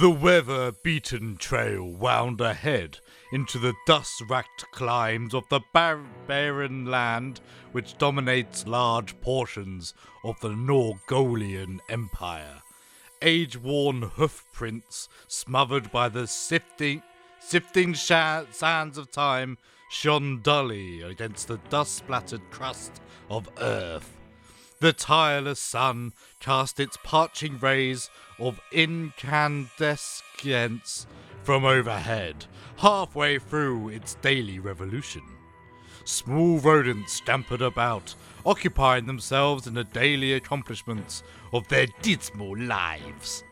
The weather beaten trail wound ahead into the dust racked climes of the bar- barren land which dominates large portions of the Norgolian Empire. Age worn hoof prints, smothered by the sifting, sifting sands of time, shone dully against the dust splattered crust of earth. The tireless sun cast its parching rays of incandescence from overhead, halfway through its daily revolution. Small rodents scampered about, occupying themselves in the daily accomplishments of their dismal lives.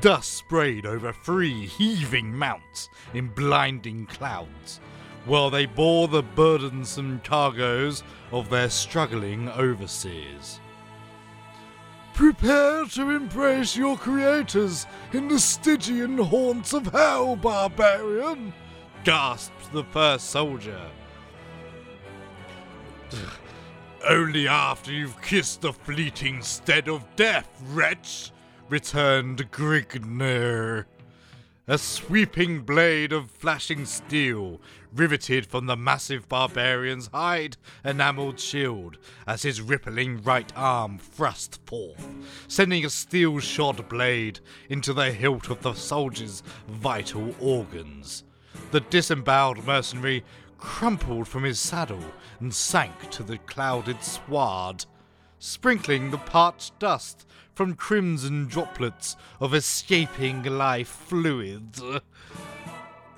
Dust sprayed over three heaving mounts in blinding clouds, while they bore the burdensome cargoes of their struggling overseers. Prepare to embrace your creators in the Stygian haunts of hell, barbarian! gasped the first soldier. Only after you've kissed the fleeting stead of death, wretch, returned Grignr. A sweeping blade of flashing steel riveted from the massive barbarian's hide enameled shield as his rippling right arm thrust forth, sending a steel shod blade into the hilt of the soldier's vital organs. The disemboweled mercenary crumpled from his saddle and sank to the clouded sward, sprinkling the parched dust from crimson droplets of escaping life fluids.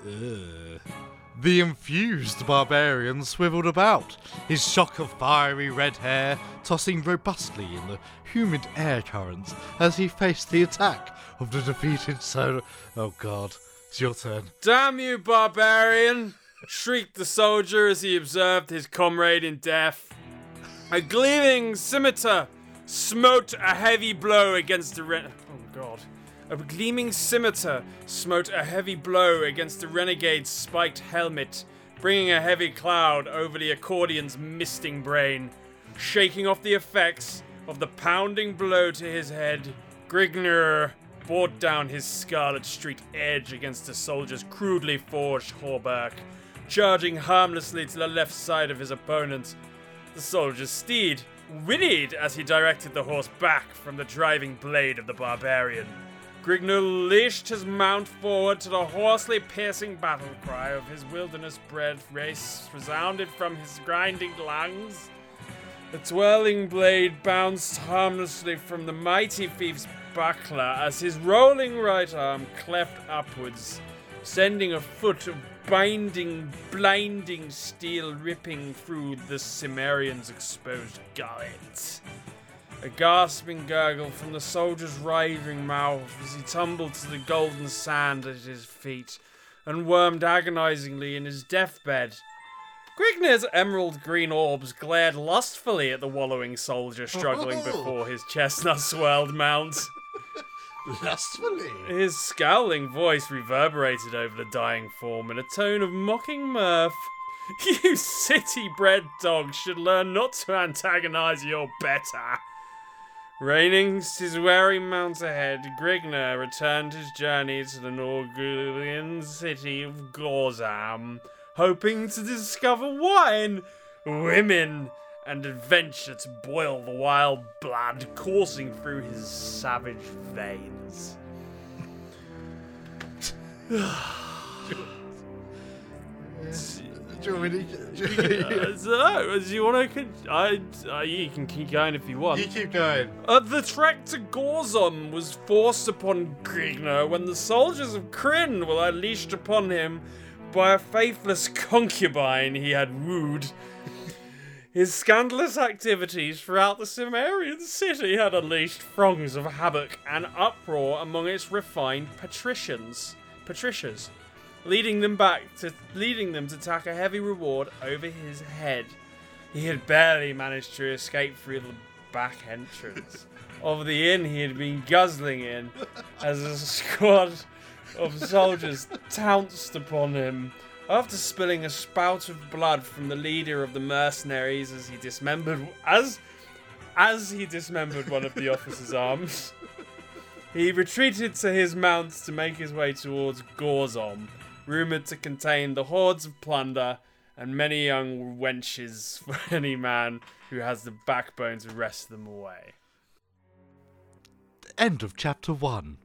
The infused barbarian swiveled about, his shock of fiery red hair tossing robustly in the humid air currents as he faced the attack of the defeated Solar. Oh god, it's your turn. Damn you, barbarian! shrieked the soldier as he observed his comrade in death. A gleaming scimitar smote a heavy blow against the re- oh god. A gleaming scimitar smote a heavy blow against the renegade's spiked helmet, bringing a heavy cloud over the accordion's misting brain. Shaking off the effects of the pounding blow to his head, Grignr brought down his scarlet streaked edge against the soldier's crudely forged hauberk, charging harmlessly to the left side of his opponent. The soldier's steed whinnied as he directed the horse back from the driving blade of the barbarian. Grignr leashed his mount forward to the hoarsely piercing battle cry of his wilderness bred race resounded from his grinding lungs. The twirling blade bounced harmlessly from the mighty thief's buckler as his rolling right arm cleft upwards, sending a foot of binding, blinding steel ripping through the Cimmerian's exposed gullet. A gasping gurgle from the soldier's writhing mouth as he tumbled to the golden sand at his feet and wormed agonizingly in his deathbed. Grignr's emerald green orbs glared lustfully at the wallowing soldier struggling oh. before his chestnut swirled mount. Lustfully. His scowling voice reverberated over the dying form in a tone of mocking mirth. You city bred dogs should learn not to antagonize your better. Reining his wary mount ahead, Grignr returned his journey to the Norgulian city of Gorzom, hoping to discover wine, women, and adventure to boil the wild blood coursing through his savage veins. Do you want me to- Uh, so, do you want to? I, I, you can keep going if you want. You keep going. Uh, the trek to Gorzom was forced upon Grignr when the soldiers of Kyrn were unleashed upon him by a faithless concubine he had wooed. His scandalous activities throughout the Cimmerian city had unleashed throngs of havoc and uproar among its refined patricians, patricias, leading them back to leading them to tack a heavy reward over his head. He had barely managed to escape through the back entrance of the inn he had been guzzling in as a squad of soldiers pounced upon him. After spilling a spout of blood from the leader of the mercenaries as he dismembered as as he dismembered one of the officer's arms. He retreated to his mount to make his way towards Gorzom, rumoured to contain the hordes of plunder and many young wenches for any man who has the backbone to wrest them away. End of chapter one.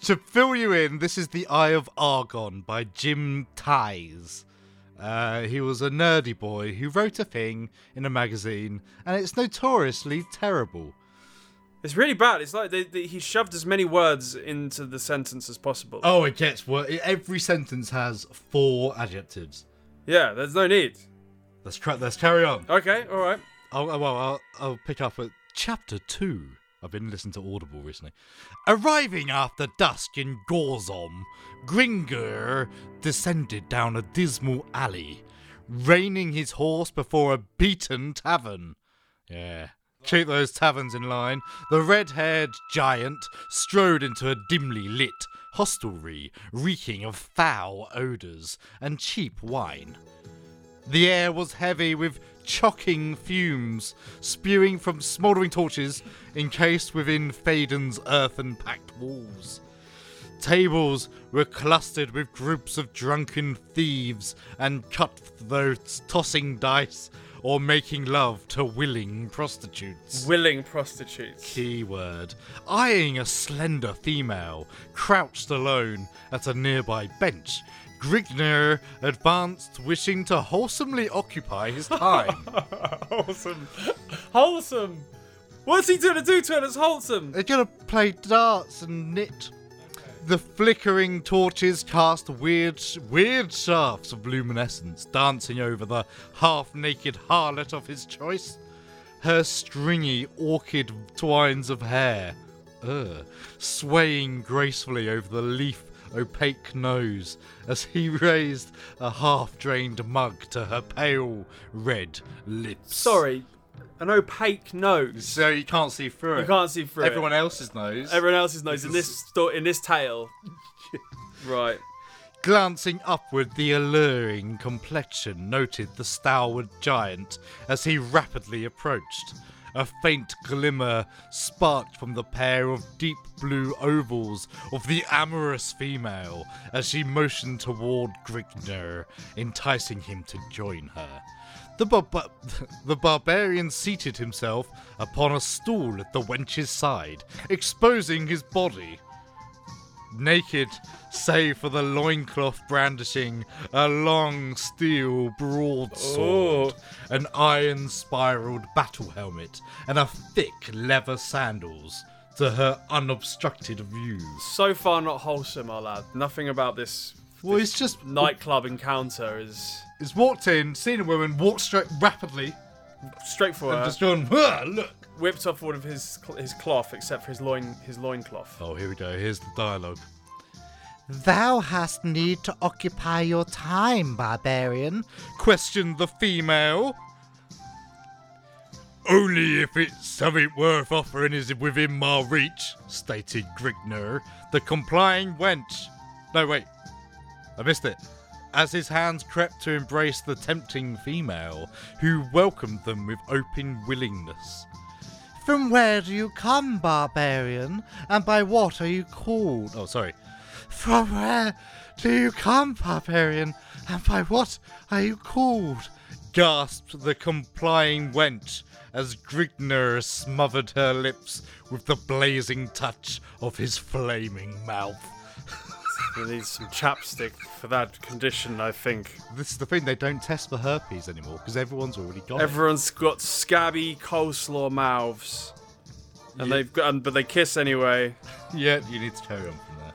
To fill you in, this is The Eye of Argon by Jim Theis. Uh, he was a nerdy boy who wrote a thing in a magazine, and it's notoriously terrible. It's really bad. It's like they, they, he shoved as many words into the sentence as possible. Oh, it gets worse. Every sentence has four adjectives. Yeah, there's no need. Let's try. Let's carry on. Okay, all right. I'll, well, I'll, I'll pick up at chapter two. I've been listening to Audible recently. Arriving after dusk in Gorzom, Gringor descended down a dismal alley, reining his horse before a beaten tavern. Yeah. Keep those taverns in line. The red haired giant strode into a dimly lit hostelry reeking of foul odours and cheap wine. The air was heavy with chocking fumes spewing from smouldering torches encased within Faden's earthen packed walls. Tables were clustered with groups of drunken thieves and cutthroats tossing dice or making love to willing prostitutes. Willing prostitutes. Keyword. Eyeing a slender female crouched alone at a nearby bench, Grignr advanced, wishing to wholesomely occupy his time. wholesome. Wholesome. What's he gonna do to it as wholesome? They're gonna play darts and knit. The flickering torches cast weird, weird shafts of luminescence dancing over the half-naked harlot of his choice. Her stringy, orchid twines of hair, ugh, swaying gracefully over the leaf opaque nose as he raised a half drained mug to her pale red lips. Sorry, an opaque nose. So you can't see through it. You can't see through Everyone it. else's nose. Everyone else's nose in this sto- in this tale. right. Glancing upward, the alluring complexion noted the stalwart giant as he rapidly approached. A faint glimmer sparked from the pair of deep blue ovals of the amorous female as she motioned toward Grignr, enticing him to join her. The, bar- the barbarian seated himself upon a stool at the wench's side, exposing his body naked, save for the loincloth brandishing a long steel broadsword, oh. an iron spiraled battle helmet, and a thick leather sandals to her unobstructed view. So far, not wholesome, our lad. Nothing about this Well, it's just nightclub encounter is he's walked in, seen a woman, walked straight rapidly, straightforward. and just gone, "Huh, look. Whipped off all of his his cloth except for his loin his loincloth. Oh, here we go. Here's the dialogue. Thou hast need to occupy your time, barbarian, questioned the female. Only if it's something worth offering is within my reach, stated Grignr, the complying wench. No, wait. I missed it. As his hands crept to embrace the tempting female, who welcomed them with open willingness. From where do you come, barbarian? And by what are you called? Oh, sorry. From where do you come, barbarian? And by what are you called? Gasped the complying wench as Grignr smothered her lips with the blazing touch of his flaming mouth. We need some chapstick for that condition, I think. This is the thing, they don't test for herpes anymore because everyone's already got. Everyone's got scabby coleslaw mouths, and Yeah. they've got, and, but they kiss anyway. Yeah, you need to carry on from there.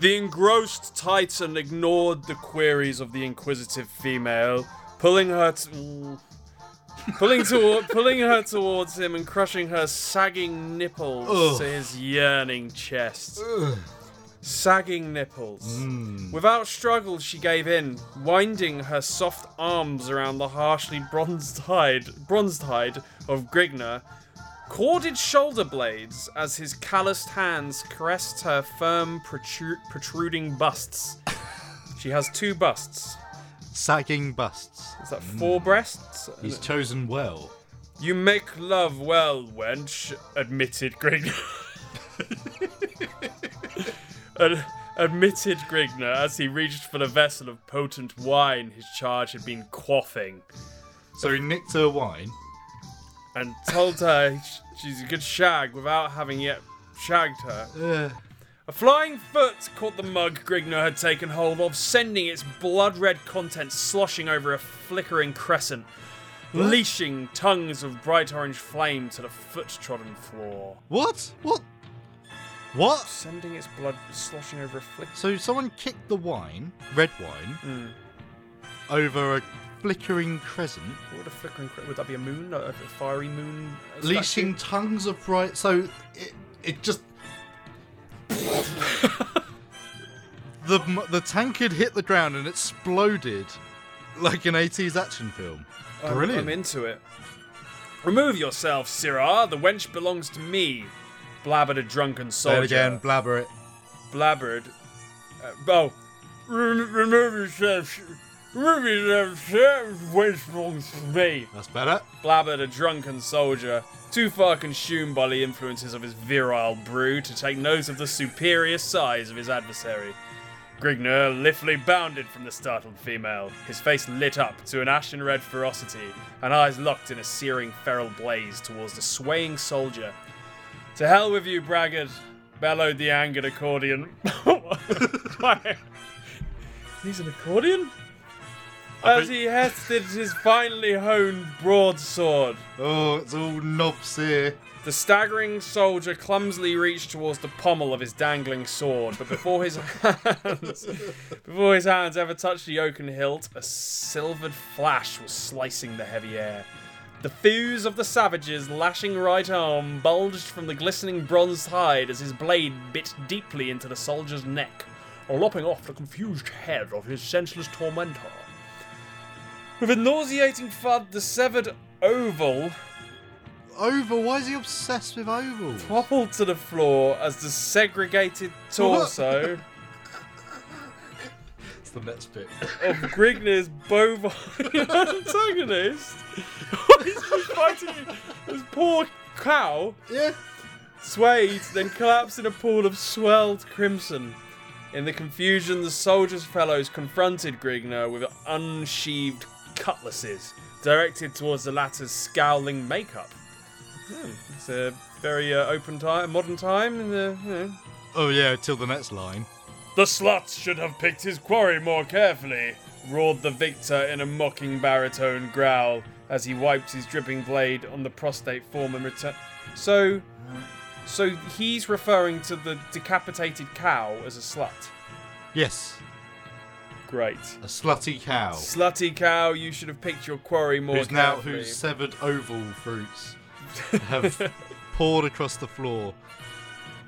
The engrossed Titan ignored the queries of the inquisitive female, pulling her pulling toward, pulling her towards him and crushing her sagging nipples to his yearning chest. Sagging nipples. Hmm. Without struggle, she gave in, winding her soft arms around the harshly bronzed hide, bronzed hide of Grigna, corded shoulder blades as his calloused hands caressed her firm, protru- protruding busts. She has two busts. Sagging busts. Is that four breasts? He's chosen well. You make love well, wench, admitted Grignr. ad- admitted Grignr as he reached for the vessel of potent wine his charge had been quaffing, So he nicked her wine. and told her she's a good shag without having yet shagged her. A flying foot caught the mug Grignr had taken hold of, sending its blood red contents sloshing over a flickering crescent, leashing tongues of bright orange flame to the foot trodden floor. what? What? What? Sending its blood sloshing over a flick. So someone kicked the wine, red wine, Hmm. over a flickering crescent, What would a flickering cre- would that be a moon? A, a fiery moon? a statue? leashing tongues of bright. So it, it just. the m- the tank had hit the ground and exploded like an 80s action film. I'm- Brilliant. I'm into it. Remove yourself, Sirrah. The wench belongs to me. Blabbered a drunken Say soldier. it again, blabber it. blabbered. Uh, oh, rem- remove yourself. Remove yourself, belongs me. That's better. Blabbered a drunken soldier, too far consumed by the influences of his virile brew to take note of the superior size of his adversary. Grignr lithely bounded from the startled female, his face lit up to an ashen red ferocity, and eyes locked in a searing feral blaze towards the swaying soldier. To hell with you, braggart! bellowed the angered accordion. He's an accordion? As think- he hefted his finely honed broadsword. Oh, it's all knobs here. The staggering soldier clumsily reached towards the pommel of his dangling sword, but before his hands, before his hands ever touched the oaken hilt, a silvered flash was slicing the heavy air. The thews of the savage's lashing right arm bulged from the glistening bronze hide as his blade bit deeply into the soldier's neck, lopping off the confused head of his senseless tormentor. With a nauseating thud, the severed oval Oval, why is he obsessed with ovals? toppled to the floor as the segregated torso It's the next bit. of Grignr's bovine antagonist. He's just fighting this poor cow. yeah. Swayed, then collapsed in a pool of swelled crimson. In the confusion, the soldiers' fellows confronted Grignr with unsheathed cutlasses directed towards the latter's scowling makeup. Hmm, it's a very uh, open time, modern time. In the, you know, Oh yeah, till the next line. The slut should have picked his quarry more carefully, roared the victor in a mocking baritone growl as he wiped his dripping blade on the prostate form and returned. So, so he's referring to the decapitated cow as a slut. Yes, Great. a slutty cow. Slutty cow, you should have picked your quarry more who's now carefully. whose severed oval fruits have poured across the floor.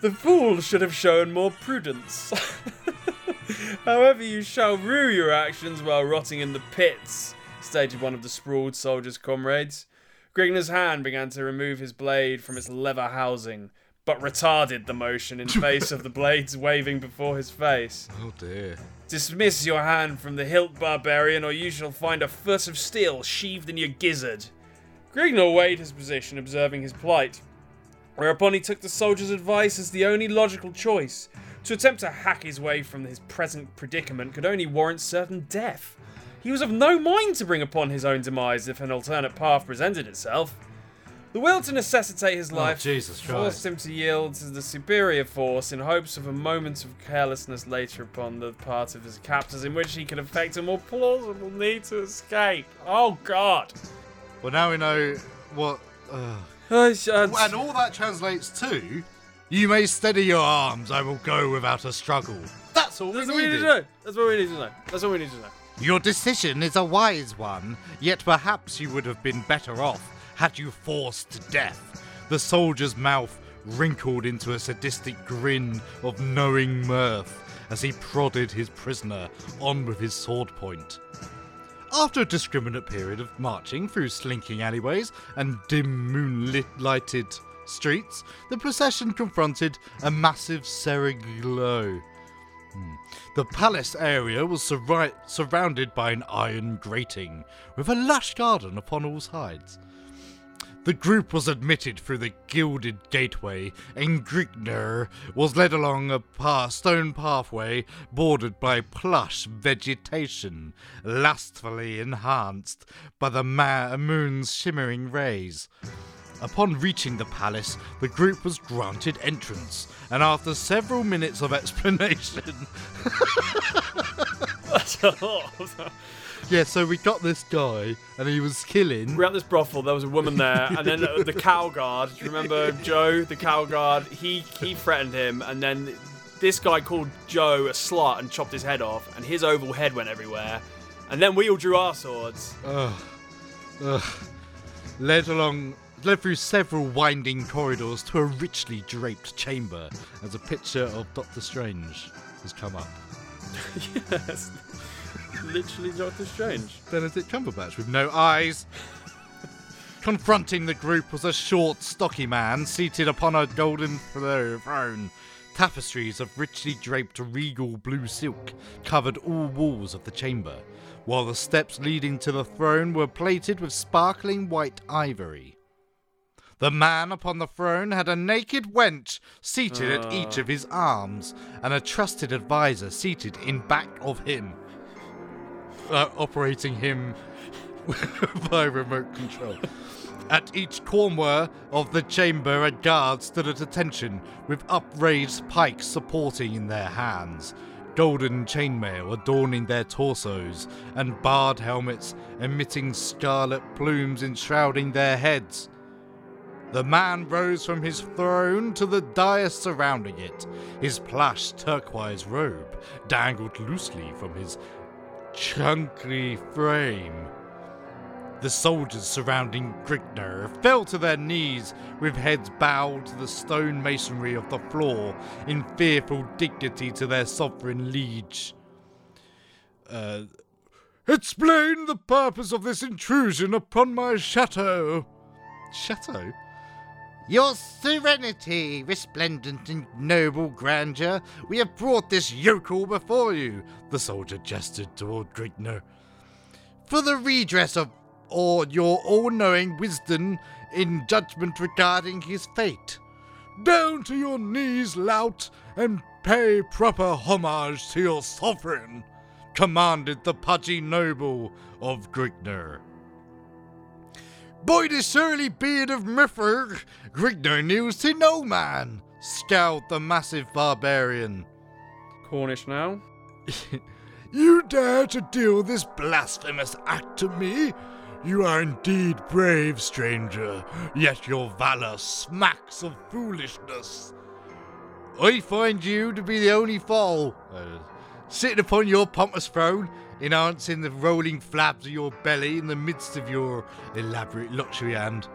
The fool should have shown more prudence. However, you shall rue your actions while rotting in the pits, stated one of the sprawled soldier's comrades. Grignr's hand began to remove his blade from its leather housing, but retarded the motion in face of the blades waving before his face. Oh dear. Dismiss your hand from the hilt, barbarian, or you shall find a foot of steel sheathed in your gizzard. Grignr weighed his position, observing his plight. Whereupon he took the soldier's advice as the only logical choice. To attempt to hack his way from his present predicament could only warrant certain death. He was of no mind to bring upon his own demise if an alternate path presented itself. The will to necessitate his life Oh, forced him to yield to the superior force in hopes of a moment of carelessness later upon the part of his captors in which he could effect a more plausible need to escape. Oh God! Well, now we know what. Uh, I and all that translates to You may steady your arms, I will go without a struggle. That's all That's we need to know. That's what we need to know. That's what we need to know. Your decision is a wise one, yet perhaps you would have been better off had you forced death. The soldier's mouth wrinkled into a sadistic grin of knowing mirth as he prodded his prisoner on with his sword point. After a discriminate period of marching through slinking alleyways and dim moonlit lighted streets, the procession confronted a massive serried glow. Hmm. The palace area was surrounded by an iron grating, with a lush garden upon all sides. The group was admitted through the gilded gateway, and Grignr was led along a pa- stone pathway bordered by plush vegetation, lustfully enhanced by the ma- moon's shimmering rays. Upon reaching the palace, the group was granted entrance, and after several minutes of explanation, That's a lot. yeah, so we got this guy, and he was killing. We're at this brothel. There was a woman there, and then the, the cow guard. Do you remember Joe, the cow guard? He he threatened him, and then this guy called Joe a slut and chopped his head off, and his oval head went everywhere. And then we all drew our swords. Ugh. Ugh. Led along, led through several winding corridors to a richly draped chamber as a picture of Doctor Strange has come up. yes, literally Doctor Strange. Benedict Cumberbatch with no eyes. Confronting the group was a short, stocky man seated upon a golden throne. Tapestries of richly draped regal blue silk covered all walls of the chamber, while the steps leading to the throne were plated with sparkling white ivory. The man upon the throne had a naked wench seated at each of his arms, and a trusted advisor seated in back of him, uh, operating him by remote control. At each corner of the chamber, a guard stood at attention, with upraised pikes supporting in their hands, golden chainmail adorning their torsos, and barred helmets emitting scarlet plumes enshrouding their heads. The man rose from his throne to the dais surrounding it. His plush turquoise robe dangled loosely from his chunky frame. The soldiers surrounding Grignr fell to their knees with heads bowed to the stone masonry of the floor in fearful dignity to their sovereign liege. Uh, explain the purpose of this intrusion upon my chateau. Chateau? Your serenity, resplendent in noble grandeur, we have brought this yokel before you, the soldier gestured toward Grignr. For the redress of or your all-knowing wisdom in judgment regarding his fate. Down to your knees, lout, and pay proper homage to your sovereign, commanded the pudgy noble of Grignr. By the surly beard of Miffer, Grignr kneels to no man, scowled the massive barbarian. Cornish now. You dare to deal this blasphemous act to me? You are indeed brave, stranger, yet your valor smacks of foolishness. I find you to be the only fool, uh, sitting upon your pompous throne, enhancing the rolling flaps of your belly in the midst of your elaborate luxury and.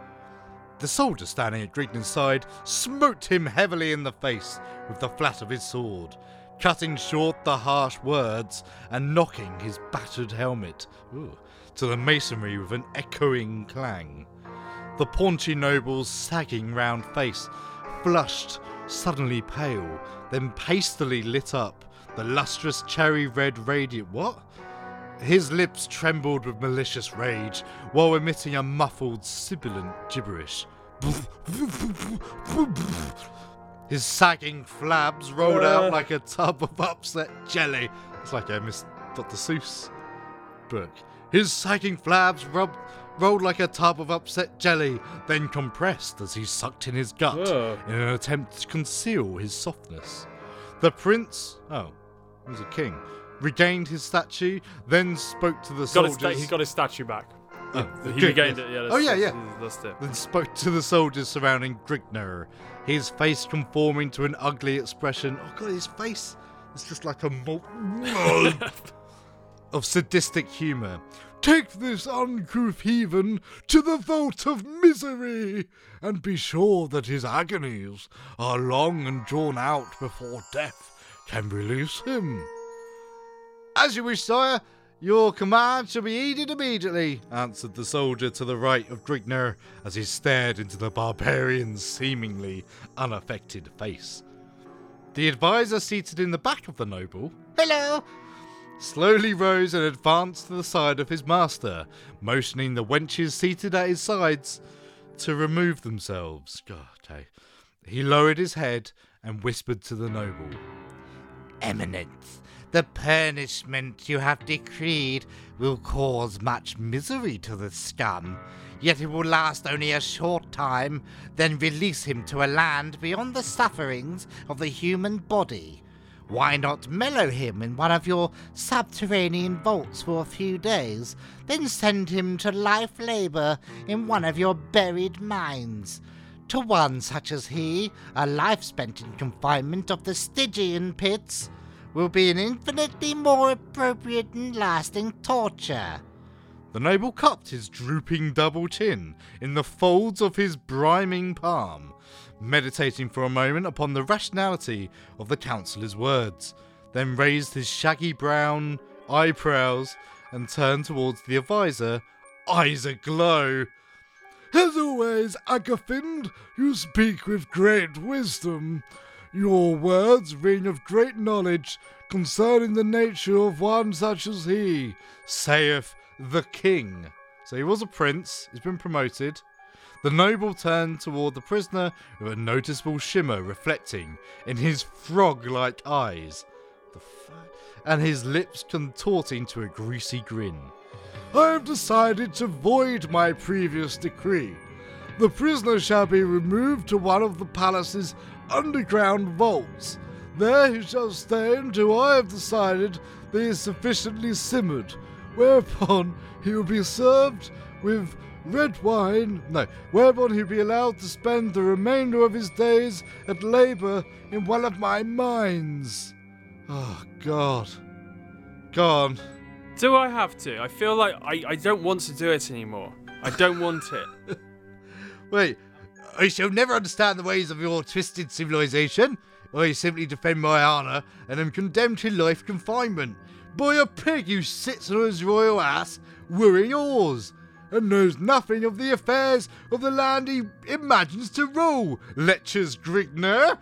The soldier standing at Grignon's side smote him heavily in the face with the flat of his sword, cutting short the harsh words and knocking his battered helmet ooh, to the masonry with an echoing clang. The paunchy noble's sagging round face flushed, suddenly pale, then hastily lit up, the lustrous cherry red radiant. What? His lips trembled with malicious rage while emitting a muffled, sibilant gibberish. His sagging flabs rolled Uh. out like a tub of upset jelly. It's like a Miss Dr. Seuss book. His sagging flabs rubbed, rolled like a tub of upset jelly, then compressed as he sucked in his gut Whoa. in an attempt to conceal his softness. The prince, oh, he was a king, regained his statue, then spoke to the Got his soldiers. sta- he's got his statue back. Oh, He regained oh, it. Yeah. Oh yeah, yeah. that's- That's it. Then spoke to the soldiers surrounding Grignr, his face conforming to an ugly expression. Oh god, his face is just like a mul- of sadistic humour. Take this uncouth heathen to the vault of misery, and be sure that his agonies are long and drawn out before death can release him. As you wish, sire. Your command shall be heeded immediately, answered the soldier to the right of Grignr as he stared into the barbarian's seemingly unaffected face. The advisor seated in the back of the noble, hello, slowly rose and advanced to the side of his master, motioning the wenches seated at his sides to remove themselves. God, hey. He lowered his head and whispered to the noble. Eminence, the punishment you have decreed will cause much misery to the scum, yet it will last only a short time, then release him to a land beyond the sufferings of the human body. Why not mellow him in one of your subterranean vaults for a few days, then send him to life labor in one of your buried mines? To one such as he, a life spent in confinement of the Stygian pits will be an infinitely more appropriate and lasting torture. The noble cupped his drooping double chin in the folds of his briming palm, meditating for a moment upon the rationality of the counsellor's words, then raised his shaggy brown eyebrows and turned towards the advisor, eyes aglow. As always, Agafind, you speak with great wisdom. Your words ring of great knowledge concerning the nature of one such as he, saith the king. So he was a prince, he's been promoted. The noble turned toward the prisoner with a noticeable shimmer reflecting in his frog like eyes. And his lips contorting to a greasy grin. I have decided to void my previous decree. The prisoner shall be removed to one of the palace's underground vaults. There he shall stay until I have decided that he is sufficiently simmered, whereupon he will be served with red wine. No, whereupon he'll be allowed to spend the remainder of his days at labour in one of my mines. Oh, God. Gone. Do I have to? I feel like I, I don't want to do it anymore. I don't want it. Wait, I shall never understand the ways of your twisted civilization. I simply defend my honour and am condemned to life confinement by a pig who sits on his royal ass wearing yours, and knows nothing of the affairs of the land he imagines to rule. Lectures Grignr.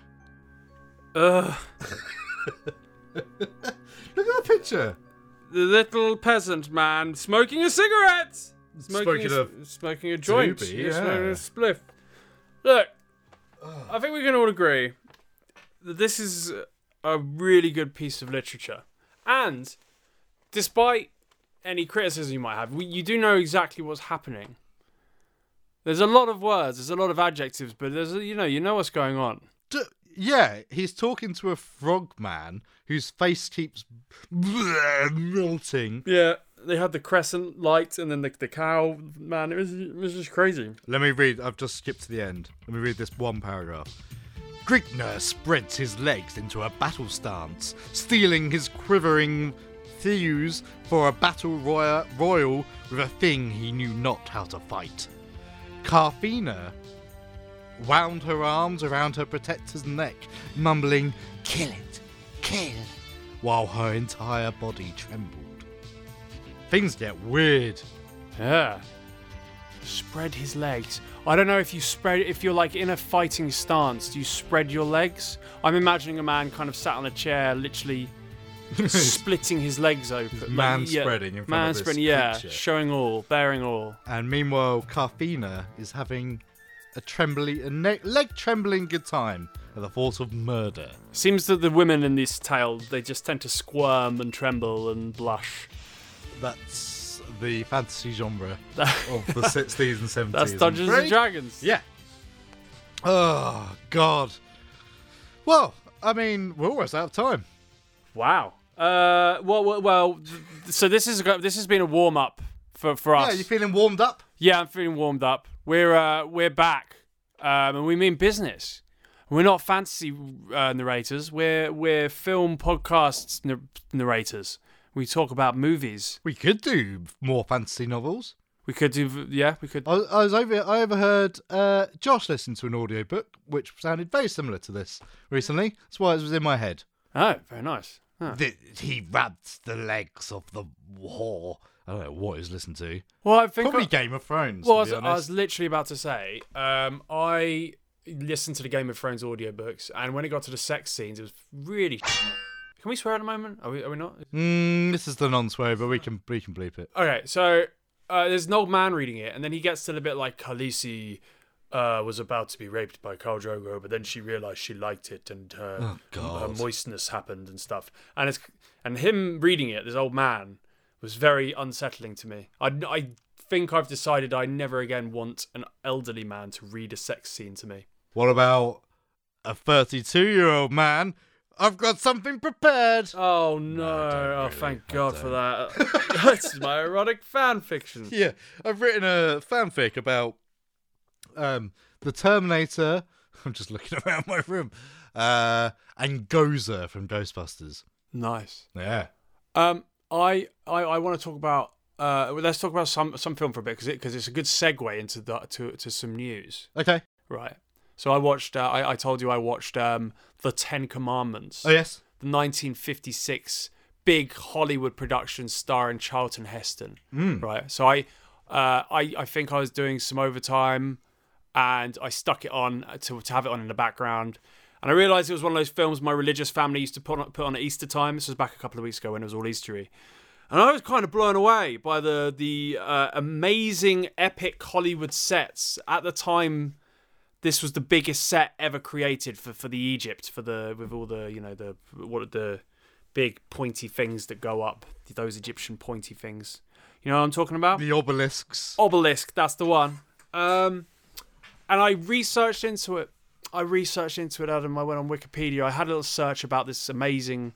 Ugh. Look at that picture. The little peasant man smoking a cigarette. Smoking, Smoking a, a smoking a joint. doobie, yeah. a spliff. Look, I think we can all agree that this is a really good piece of literature. And despite any criticism you might have, we, you do know exactly what's happening. There's a lot of words, there's a lot of adjectives, but there's you know you know what's going on. D- yeah, he's talking to a frog man whose face keeps melting. Yeah, they had the crescent light and then the, the cow man. It was it was just crazy. Let me read. I've just skipped to the end. Let me read this one paragraph. Grignr spreads his legs into a battle stance, stealing his quivering thews for a battle roya- royal with a thing he knew not how to fight. Carfina wound her arms around her protector's neck, mumbling, Kill it! Kill! while her entire body trembled. Things get weird. Yeah. Spread his legs. I don't know if you spread if you're like in a fighting stance, do you spread your legs? I'm imagining a man kind of sat on a chair, literally splitting his legs open. Man yeah, spreading in front man of this spreading, yeah, creature. showing all, bearing all. And meanwhile, Carfina is having a trembly, a ne- leg trembling good time at the thought of murder. Seems that the women in this tale they just tend to squirm and tremble and blush. That's the fantasy genre of the 60s and 70s. That's Dungeons and afraid. Dragons. Yeah. Oh, God. Well, I mean, we're almost out of time. Wow. Uh, well, well, well so this is this has been a warm up for for us. Yeah, you feeling warmed up? Yeah, I'm feeling warmed up. We're uh, we're back, um, and we mean business. We're not fantasy uh, narrators. We're we're film podcasts nar- narrators. We talk about movies. We could do more fantasy novels. We could do yeah. We could. I, I was over. I overheard uh, Josh listen to an audiobook which sounded very similar to this recently. That's why it was in my head. Oh, very nice. Huh. Th- he rubs the legs of the Whore. I don't know what he's listened to. Well, I think Probably I, Game of Thrones. well, I was, I was literally about to say. Um, I listened to the Game of Thrones audiobooks, and when it got to the sex scenes, it was really. Can we swear at the moment? Are we? Are we not? Mm, this is the non-swear, but we can we can bleep it. Okay, so uh, there's an old man reading it, and then he gets to the bit like Khaleesi, uh, was about to be raped by Khal Drogo, but then she realized she liked it, and her, Oh, her moistness happened and stuff. And it's and him reading it, this old man, was very unsettling to me. I I think I've decided I never again want an elderly man to read a sex scene to me. What about a 32 year old man? I've got something prepared. Oh no! don't oh, thank I God for that. That's my erotic fan fiction. Yeah, I've written a fanfic about um the Terminator. I'm just looking around my room. Uh, and Gozer from Ghostbusters. Nice. Yeah. Um, I I, I want to talk about. Uh, well, let's talk about some some film for a bit because it, cause it's a good segue into the to to some news. Okay. Right. So I watched. Uh, I I told you I watched um the Ten Commandments, Oh yes. the 1956 big Hollywood production starring Charlton Heston. Mm. Right. So I uh I I think I was doing some overtime, and I stuck it on to to have it on in the background. And I realized it was one of those films my religious family used to put on, put on at Easter time. This was back a couple of weeks ago when it was all Eastery. And I was kind of blown away by the the uh, amazing, epic Hollywood sets. At the time, this was the biggest set ever created for, for the Egypt for the with all the you know the what the big pointy things that go up those Egyptian pointy things. You know what I'm talking about? The obelisks. Obelisk, that's the one. Um, and I researched into it. I researched into it, Adam. I went on Wikipedia. I had a little search about this amazing,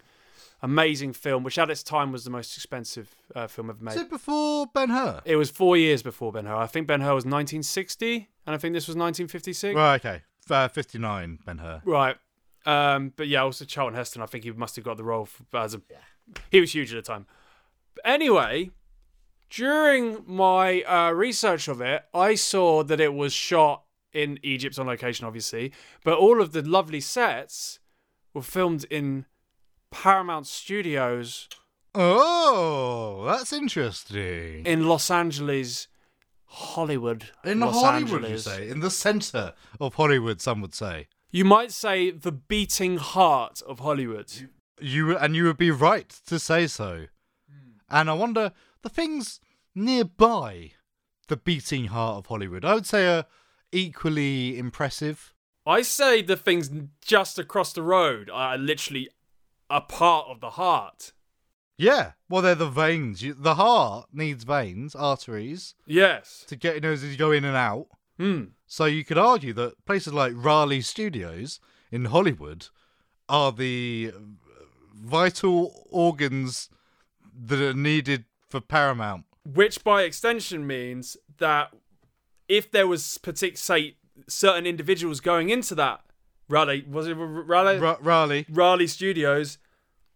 amazing film, which at its time was the most expensive uh, film ever Is made. it before Ben Hur? It was four years before Ben Hur. I think Ben Hur was 1960, and I think this was 1956. Right. Okay. Uh, 59. Ben Hur. Right. Um, but yeah, also Charlton Heston. I think he must have got the role for, as a. He was huge at the time. But anyway, during my uh, research of it, I saw that it was shot in Egypt on location, obviously, but all of the lovely sets were filmed in Paramount Studios Oh, that's interesting. in Los Angeles, Hollywood. In Los Hollywood, Angeles. you say? In the centre of Hollywood, some would say. You might say the beating heart of Hollywood. You and you would be right to say so. And I wonder the things nearby the beating heart of Hollywood. I would say are equally impressive. I say the things just across the road are literally a part of the heart. Yeah, well, they're the veins. You, the heart needs veins, arteries Yes. to get you know as you go in and out. Hmm. So you could argue that places like Raleigh Studios in Hollywood are the vital organs that are needed for Paramount. Which by extension means that if there was partic- say certain individuals going into that Raleigh was it Raleigh Ra- Raleigh, Raleigh Studios,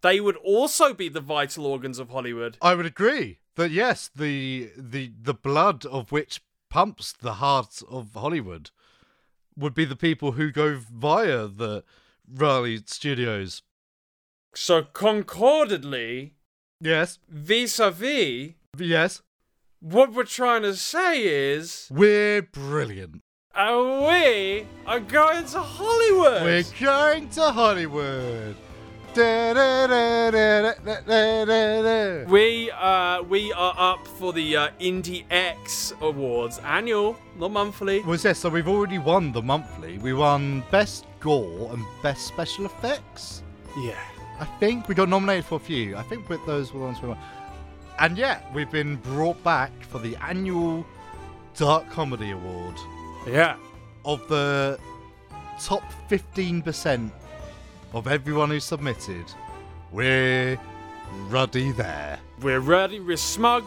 they would also be the vital organs of Hollywood. I would agree that yes, the the the blood of which pumps the hearts of Hollywood would be the people who go via the Raleigh Studios. So concordedly, Yes, vis-a-vis, yes, what we're trying to say is we're brilliant. Uh, we are going to Hollywood. We're going to Hollywood. Da, da, da. We uh we are up for the uh, Indie X Awards, annual, not monthly. Was yes, so we've already won the monthly. We won best gore and best special effects. Yeah. I think we got nominated for a few. I think with those were the ones we won. And yeah, we've been brought back for the annual Dark Comedy Award Yeah. of the top 15% of everyone who submitted. We're ruddy there. We're ready, we're smug,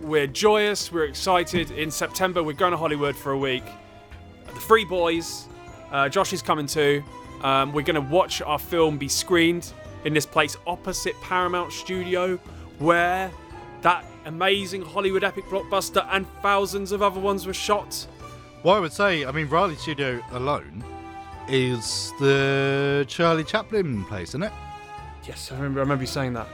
we're joyous, we're excited. In September, we're going to Hollywood for a week. The Free Boys, uh, Josh is coming too. Um, we're going to watch our film be screened in this place opposite Paramount Studio, where that amazing Hollywood epic blockbuster and thousands of other ones were shot. Well, I would say, I mean, Raleigh Studio alone is the Charlie Chaplin place, isn't it? Yes, I remember. I remember you saying that.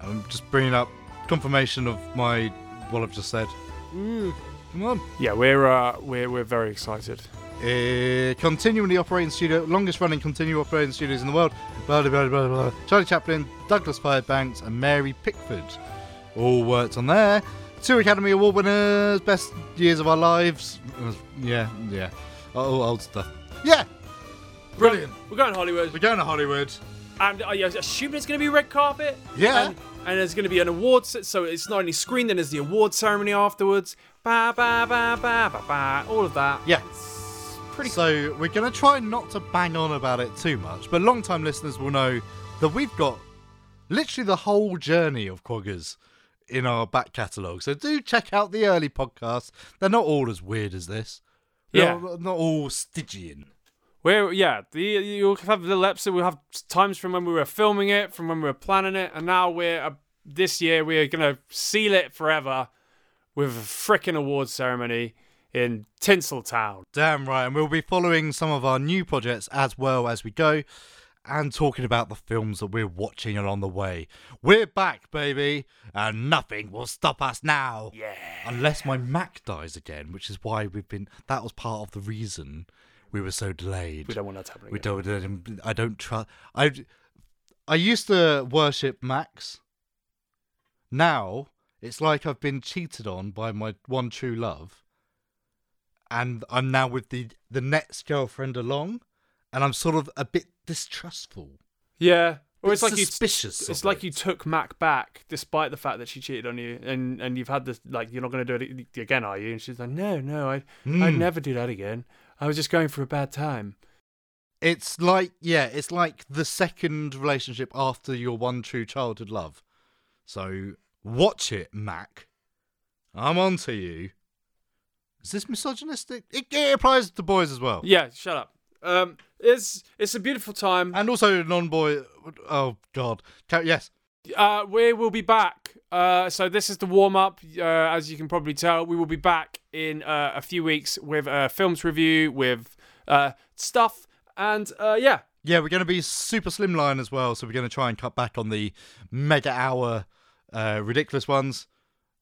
I'm just bringing up confirmation of my what I've just said. Come on. Yeah, we're uh, we're we're very excited. Uh, continually operating studio, longest running continual operating studios in the world. Blah, blah, blah, blah, blah. Charlie Chaplin, Douglas Fairbanks, and Mary Pickford all worked on there. Two Academy Award winners, best years of our lives. Uh, Yeah, yeah. Oh, old stuff. Yeah, brilliant. We're going to Hollywood. We're going to Hollywood. And I assume it's going to be red carpet. Yeah. And, and there's going to be an awards, so it's not only screened, then there's the award ceremony afterwards. Ba ba ba ba ba ba. All of that. Yeah. It's pretty. So we're going to try not to bang on about it too much, but long-time listeners will know that we've got literally the whole journey of Quaggers in our back catalogue. So do check out the early podcasts. They're not all as weird as this. They're Yeah. not, not all Stygian. Where yeah, the you'll have little episodes. We'll have times from when we were filming it, from when we were planning it, and now we're uh, this year we're gonna seal it forever with a frickin' awards ceremony in Tinseltown. Damn right. And we'll be following some of our new projects as well as we go and talking about the films that we're watching along the way. We're back, baby, and nothing will stop us now. Yeah. Unless my Mac dies again, which is why we've been. That was part of the reason we were so delayed. We don't want that to happen. We again. don't. I don't trust. I. I used to worship Macs. Now it's like I've been cheated on by my one true love, and I'm now with the the next girlfriend along, and I'm sort of a bit distrustful. Yeah. Or it's like you suspicious It's like it. you took Mac back, despite the fact that she cheated on you, and and you've had this like you're not going to do it again, are you? And she's like, no, no, I I'd Mm. never do that again. I was just going for a bad time. It's like yeah, it's like the second relationship after your one true childhood love. So watch it, Mac. I'm on to you. Is this misogynistic? It, it applies to boys as well. Yeah, shut up. Um, it's it's a beautiful time. And also non-boy. Oh God. Yes. Uh, we will be back. Uh, so this is the warm up. Uh, as you can probably tell, we will be back in uh, a few weeks with a films review, with uh, stuff, and uh, yeah, Yeah, we're going to be super slimline as well. So we're going to try and cut back on the mega hour, uh, ridiculous ones.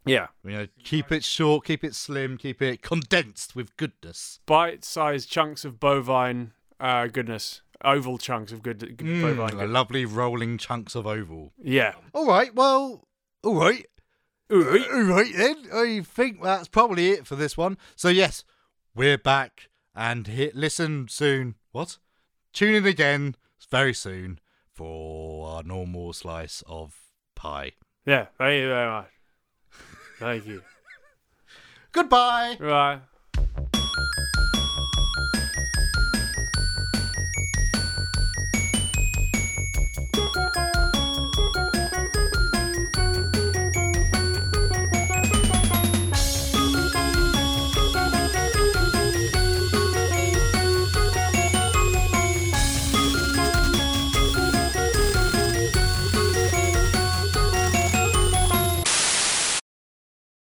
Yeah, You know, keep it short, keep it slim, keep it condensed with goodness. bite-sized chunks of bovine uh, goodness, oval chunks of good, good bovine. Mm, Goodness. lovely rolling chunks of oval. Yeah. All right, well, all right. All right then. I think that's probably it for this one. So yes, we're back and hit listen soon. What? Tune in again very soon for our normal slice of pie. Yeah. Thank you very much. Thank you. Goodbye. Right.